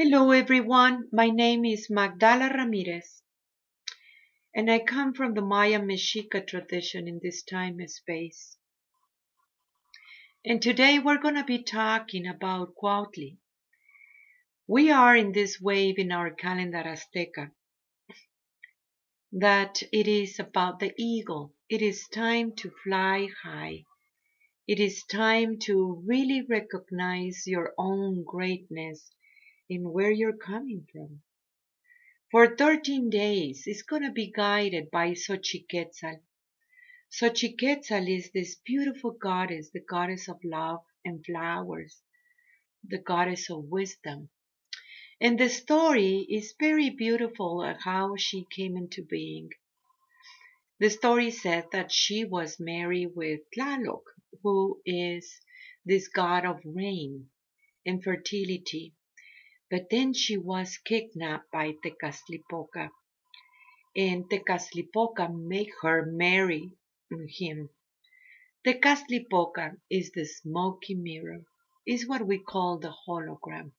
Hello everyone, my name is Magdala Ramirez and I come from the Maya Mexica tradition in this time and space. And today we're going to be talking about Cuauhtli. We are in this wave in our calendar Azteca that it is about the eagle. It is time to fly high. It is time to really recognize your own greatness in where you're coming from. For 13 days, it's going to be guided by Xochiquetzal. Xochiquetzal is this beautiful goddess, the goddess of love and flowers, the goddess of wisdom. And the story is very beautiful at how she came into being. The story said that she was married with Tlaloc, who is this god of rain and fertility. But then she was kidnapped by Tezcatlipoca, and Tezcatlipoca made her marry him. Tezcatlipoca is the smoky mirror, is what we call the hologram.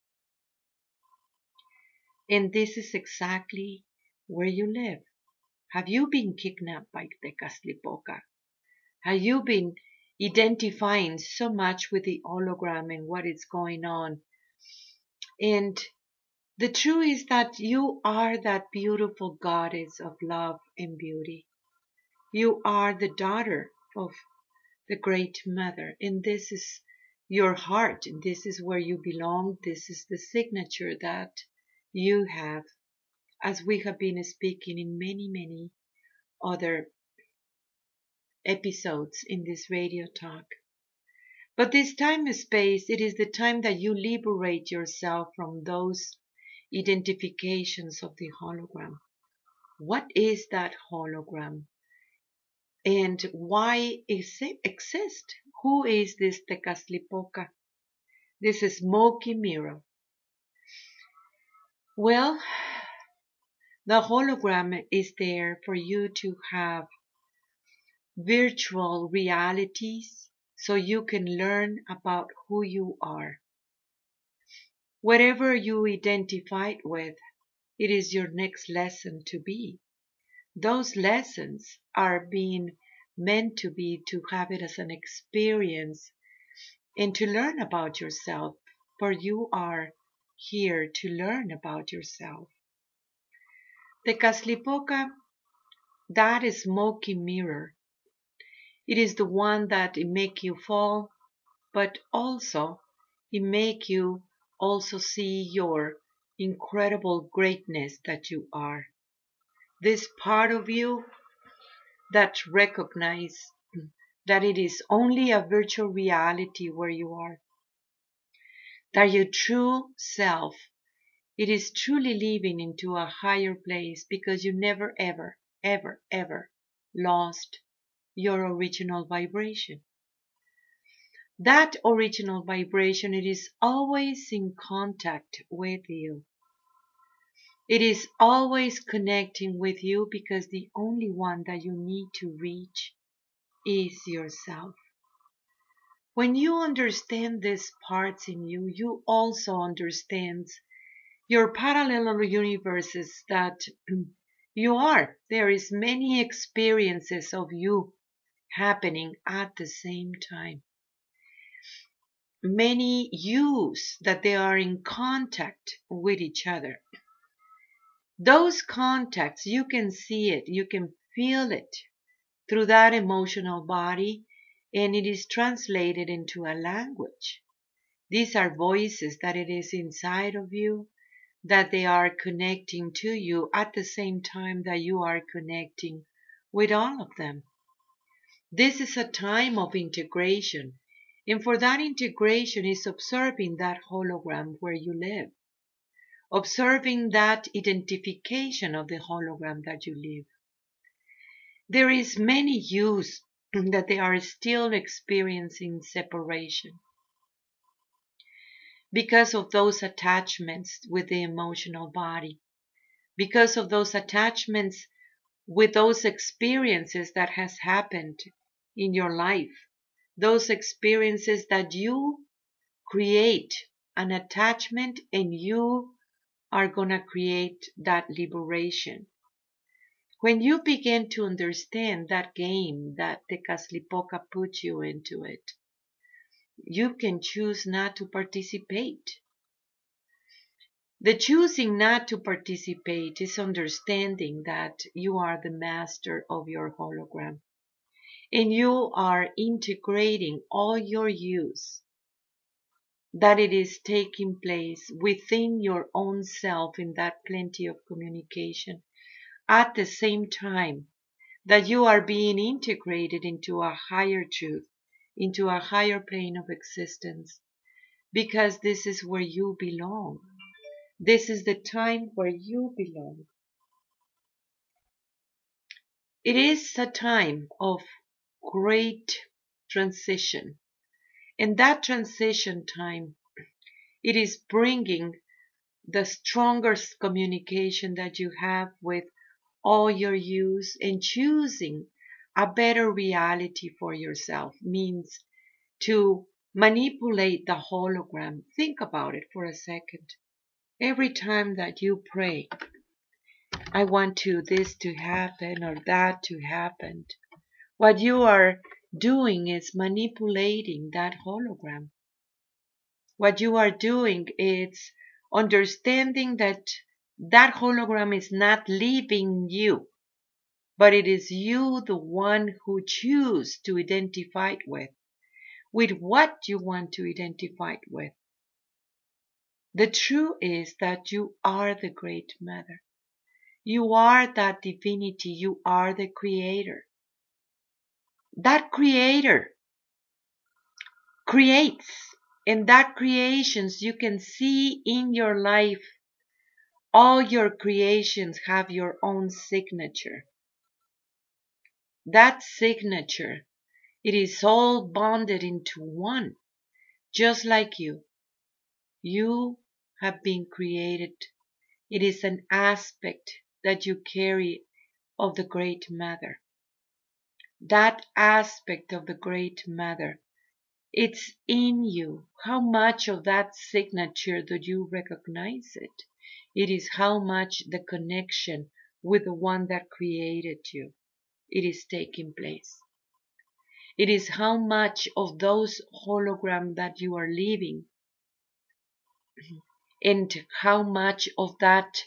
And this is exactly where you live. Have you been kidnapped by Tezcatlipoca? Have you been identifying so much with the hologram and what is going on and the truth is that you are that beautiful goddess of love and beauty. You are the daughter of the great mother, and this is your heart. This is where you belong. This is the signature that you have, as we have been speaking in many, many other episodes in this radio talk. But this time space, it is the time that you liberate yourself from those identifications of the hologram. What is that hologram? And why is it exist? Who is this Tezcatlipoca? This smoky mirror. Well, the hologram is there for you to have virtual realities so you can learn about who you are. Whatever you identified with, it is your next lesson to be. Those lessons are being meant to be to have it as an experience and to learn about yourself, for you are here to learn about yourself. The Tezcatlipoca, that smoky mirror, it is the one that make you fall, but also it make you also see your incredible greatness that you are. This part of you that recognize that it is only a virtual reality where you are. That your true self, it is truly living into a higher place because you never ever, ever, ever lost your original vibration. That original vibration, it is always in contact with you. It is always connecting with you because the only one that you need to reach is yourself. When you understand these parts in you, you also understand your parallel universes that you are. There is many experiences of you happening at the same time. Many yous that they are in contact with each other. Those contacts, you can see it, you can feel it through that emotional body, and it is translated into a language. These are voices that it is inside of you, that they are connecting to you at the same time that you are connecting with all of them. This is a time of integration, and for that integration is observing that hologram where you live, observing that identification of the hologram that you live. There is many yous that they are still experiencing separation because of those attachments with the emotional body, because of those attachments with those experiences that has happened in your life, those experiences that you create an attachment and you are gonna create that liberation. When you begin to understand that game that Tezcatlipoca put you into it, you can choose not to participate. The choosing not to participate is understanding that you are the master of your hologram and you are integrating all your yous that it is taking place within your own self in that plenty of communication at the same time that you are being integrated into a higher truth, into a higher plane of existence, because this is where you belong. This is the time where you belong. It is a time of great transition. In that transition time, it is bringing the strongest communication that you have with all your yous and choosing a better reality for yourself means to manipulate the hologram. Think about it for a second. Every time that you pray, I want to this to happen or that to happen. What you are doing is manipulating that hologram. What you are doing is understanding that that hologram is not leaving you, but it is you the one who choose to identify with, with what you want to identify with. The truth is that you are the great mother. You are that divinity. You are the creator. That creator creates and that creations you can see in your life all your creations have your own signature. That signature, it is all bonded into one, just like you. You have been created. It is an aspect that you carry of the Great Mother. That aspect of the Great Mother, it's in you. How much of that signature do you recognize it? It is how much the connection with the one that created you. It is taking place. It is how much of those holograms that you are living and how much of that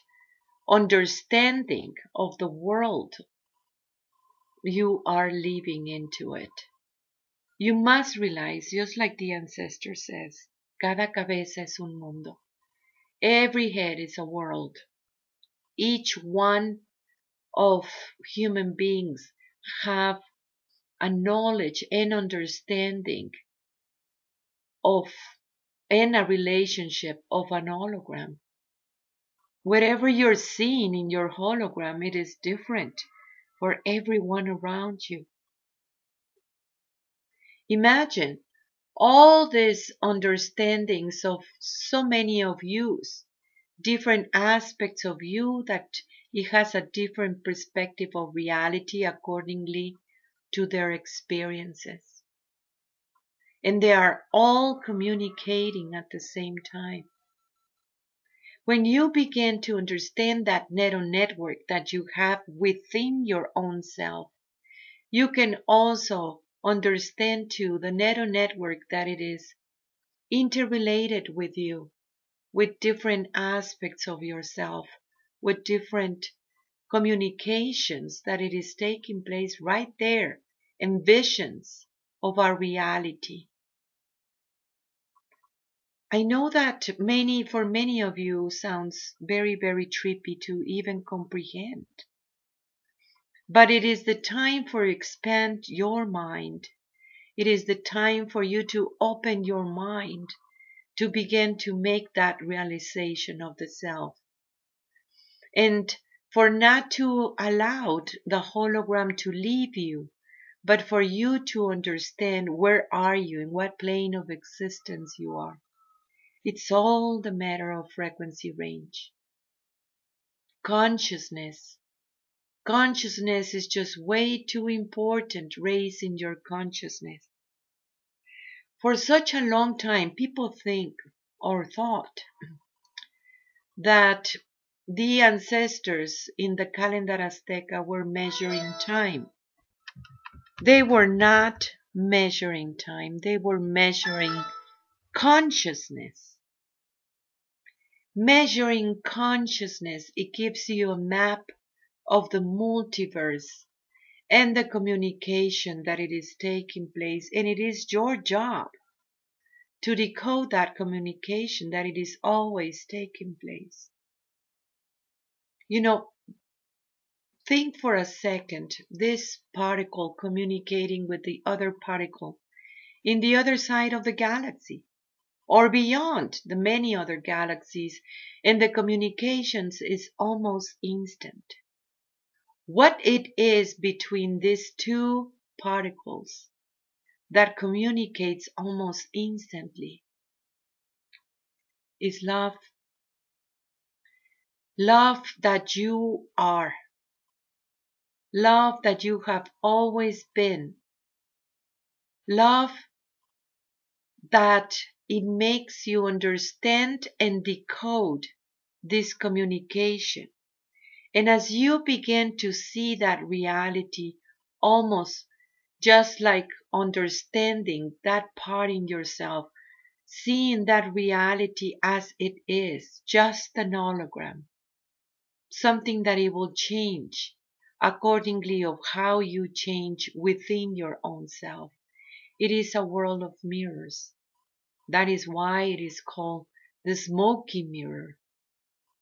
understanding of the world you are living into it. You must realize, just like the ancestor says, cada cabeza es un mundo. Every head is a world. Each one of human beings have a knowledge and understanding of and a relationship of an hologram. Whatever you're seeing in your hologram, it is different for everyone around you. Imagine all these understandings of so many of yous, different aspects of you that it has a different perspective of reality accordingly to their experiences. And they are all communicating at the same time. When you begin to understand that neural network that you have within your own self, you can also understand too the neural network that it is interrelated with you, with different aspects of yourself, with different communications that it is taking place right there and visions of our reality. I know that many, for many of you, sounds very, very trippy to even comprehend. But it is the time for expand your mind. It is the time for you to open your mind to begin to make that realization of the self. And for not to allow the hologram to leave you, but for you to understand where are you, in what plane of existence you are. It's all the matter of frequency range. Consciousness Consciousness is just way too important raising your consciousness. For such a long time, people think or thought that the ancestors in the calendar Azteca were measuring time. They were not measuring time, they were measuring consciousness. Measuring consciousness, it gives you a map of the multiverse and the communication that it is taking place, and it is your job to decode that communication that it is always taking place. You know, think for a second this particle communicating with the other particle in the other side of the galaxy or beyond the many other galaxies and the communications is almost instant. What it is between these two particles that communicates almost instantly is love. Love that you are. Love that you have always been. Love that it makes you understand and decode this communication. And as you begin to see that reality almost just like understanding that part in yourself, seeing that reality as it is, just an hologram, something that it will change accordingly of how you change within your own self. It is a world of mirrors. That is why it is called the smoky mirror.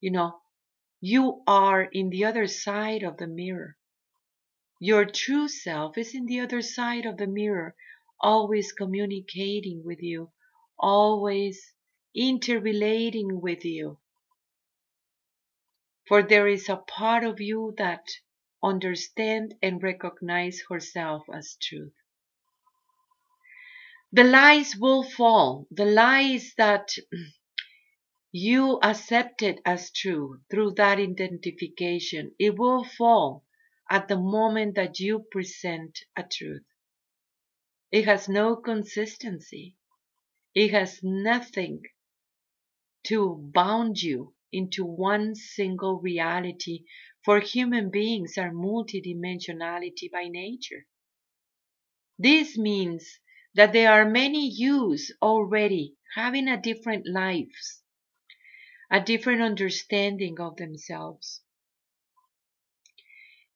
You know, you are in the other side of the mirror. Your true self is in the other side of the mirror, always communicating with you, always interrelating with you. For there is a part of you that understands and recognizes herself as truth. The lies will fall, the lies that you accepted as true through that identification, it will fall at the moment that you present a truth. It has no consistency. It has nothing to bound you into one single reality, for human beings are multidimensionality by nature. This means that there are many yous already having a different lives, a different understanding of themselves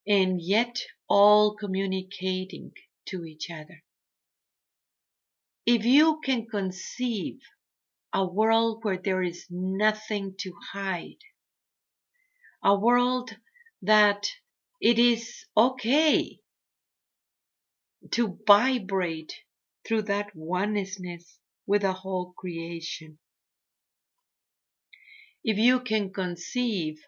and yet all communicating to each other. If you can conceive a world where there is nothing to hide, a world that it is okay to vibrate through that oneness with the whole creation. If you can conceive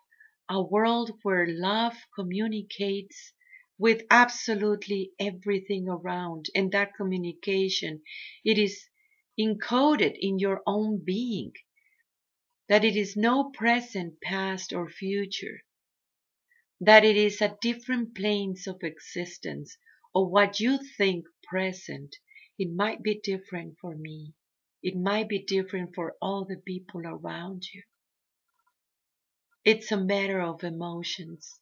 a world where love communicates with absolutely everything around and that communication it is encoded in your own being that it is no present past or future that it is a different planes of existence or what you think present it might be different for me it might be different for all the people around you it's a matter of emotions.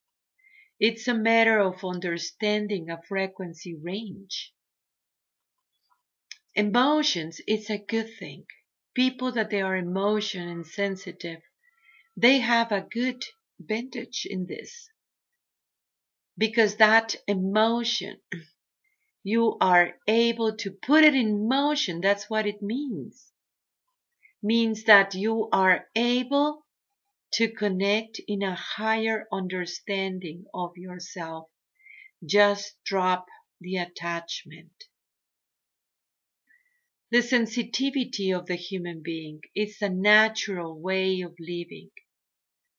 It's a matter of understanding a frequency range. Emotions, it's a good thing. People that they are emotion and sensitive, they have a good vintage in this. Because that emotion, you are able to put it in motion. That's what it means. Means that you are able to connect in a higher understanding of yourself. Just drop the attachment. The sensitivity of the human being is a natural way of living.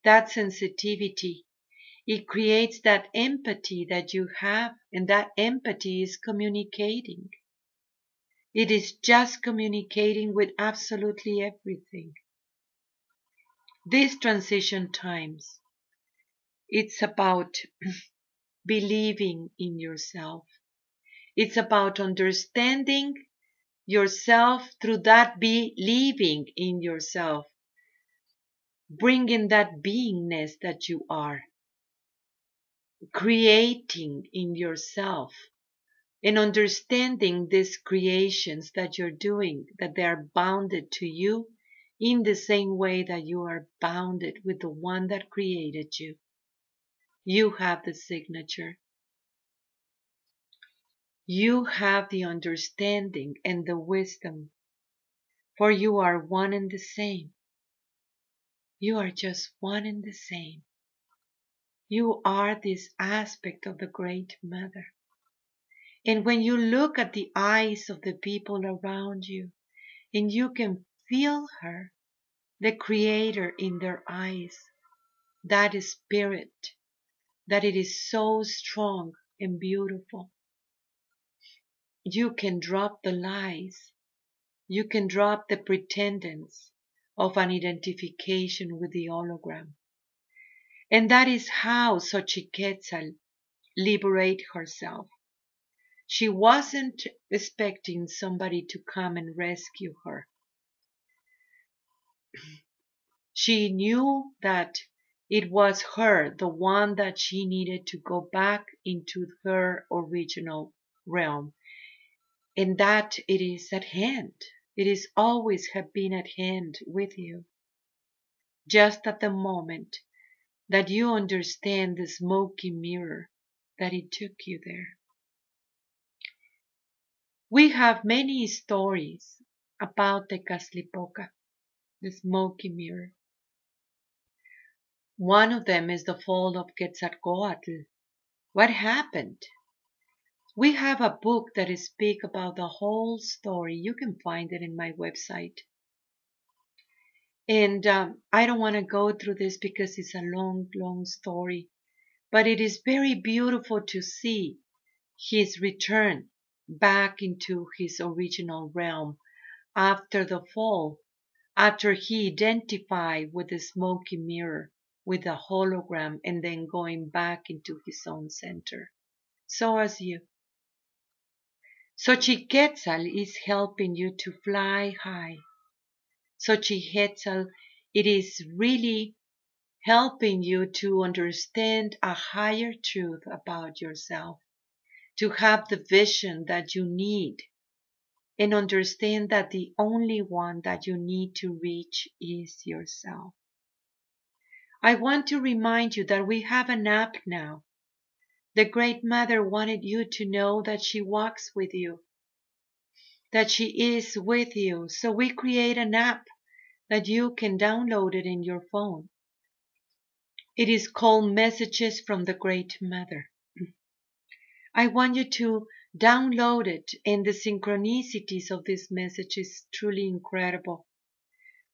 That sensitivity, it creates that empathy that you have, and that empathy is communicating. It is just communicating with absolutely everything these transition times, it's about believing in yourself. It's about understanding yourself through that believing in yourself. bringing that beingness that you are, creating in yourself and understanding these creations that you're doing, that they are bounded to you in the same way that you are bounded with the one that created you. You have the signature. You have the understanding and the wisdom, for you are one and the same. You are just one and the same. You are this aspect of the Great Mother. And when you look at the eyes of the people around you, and you can feel her, the Creator in their eyes, that spirit, that it is so strong and beautiful. You can drop the lies. You can drop the pretendence of an identification with the hologram. And that is how Xochiquetzal liberate herself. She wasn't expecting somebody to come and rescue her. She knew that it was her, the one that she needed to go back into her original realm and that it is at hand. It is always have been at hand with you. Just at the moment that you understand the smoky mirror that it took you there. We have many stories about Tezcatlipoca, the smoky mirror. One of them is the fall of Quetzalcoatl. What happened? We have a book that is speak about the whole story. You can find it in my website. And um, I don't want to go through this because it's a long, long story. But it is very beautiful to see his return back into his original realm after the fall, after he identified with the smoky mirror, with the hologram, and then going back into his own center. So as you. Xochiquetzal is helping you to fly high. Xochiquetzal, it is really helping you to understand a higher truth about yourself, to have the vision that you need, and understand that the only one that you need to reach is yourself. I want to remind you that we have an app now the Great Mother wanted you to know that she walks with you, that she is with you. So we create an app that you can download it in your phone. It is called Messages from the Great Mother. I want you to download it and the synchronicities of this message is truly incredible.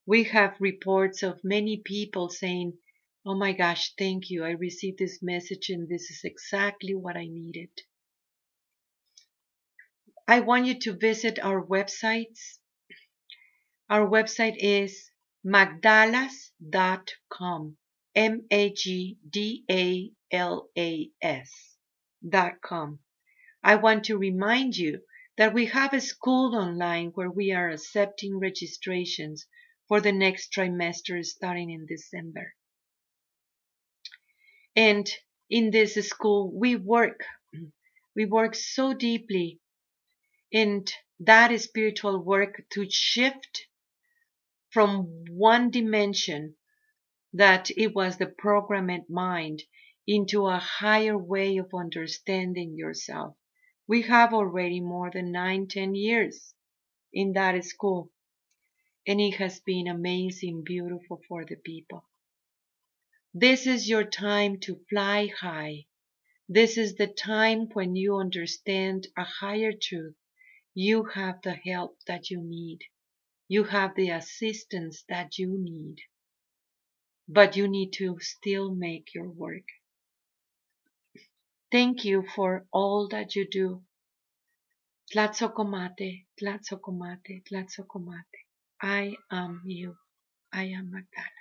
We have reports of many people saying, Oh my gosh, thank you. I received this message and this is exactly what I needed. I want you to visit our websites. Our website is magdalas.com. M-A-G-D-A-L-A-S dot com. I want to remind you that we have a school online where we are accepting registrations for the next trimester starting in December. And in this school, we work, we work so deeply in that spiritual work to shift from one dimension that it was the programmed mind into a higher way of understanding yourself. We have already more than nine, ten years in that school, and it has been amazing, beautiful for the people. This is your time to fly high. This is the time when you understand a higher truth. You have the help that you need. You have the assistance that you need. But you need to still make your work. Thank you for all that you do. Tlatzocomate, Tlatzocomate, Tlatzocomate. I am you. I am Magdala.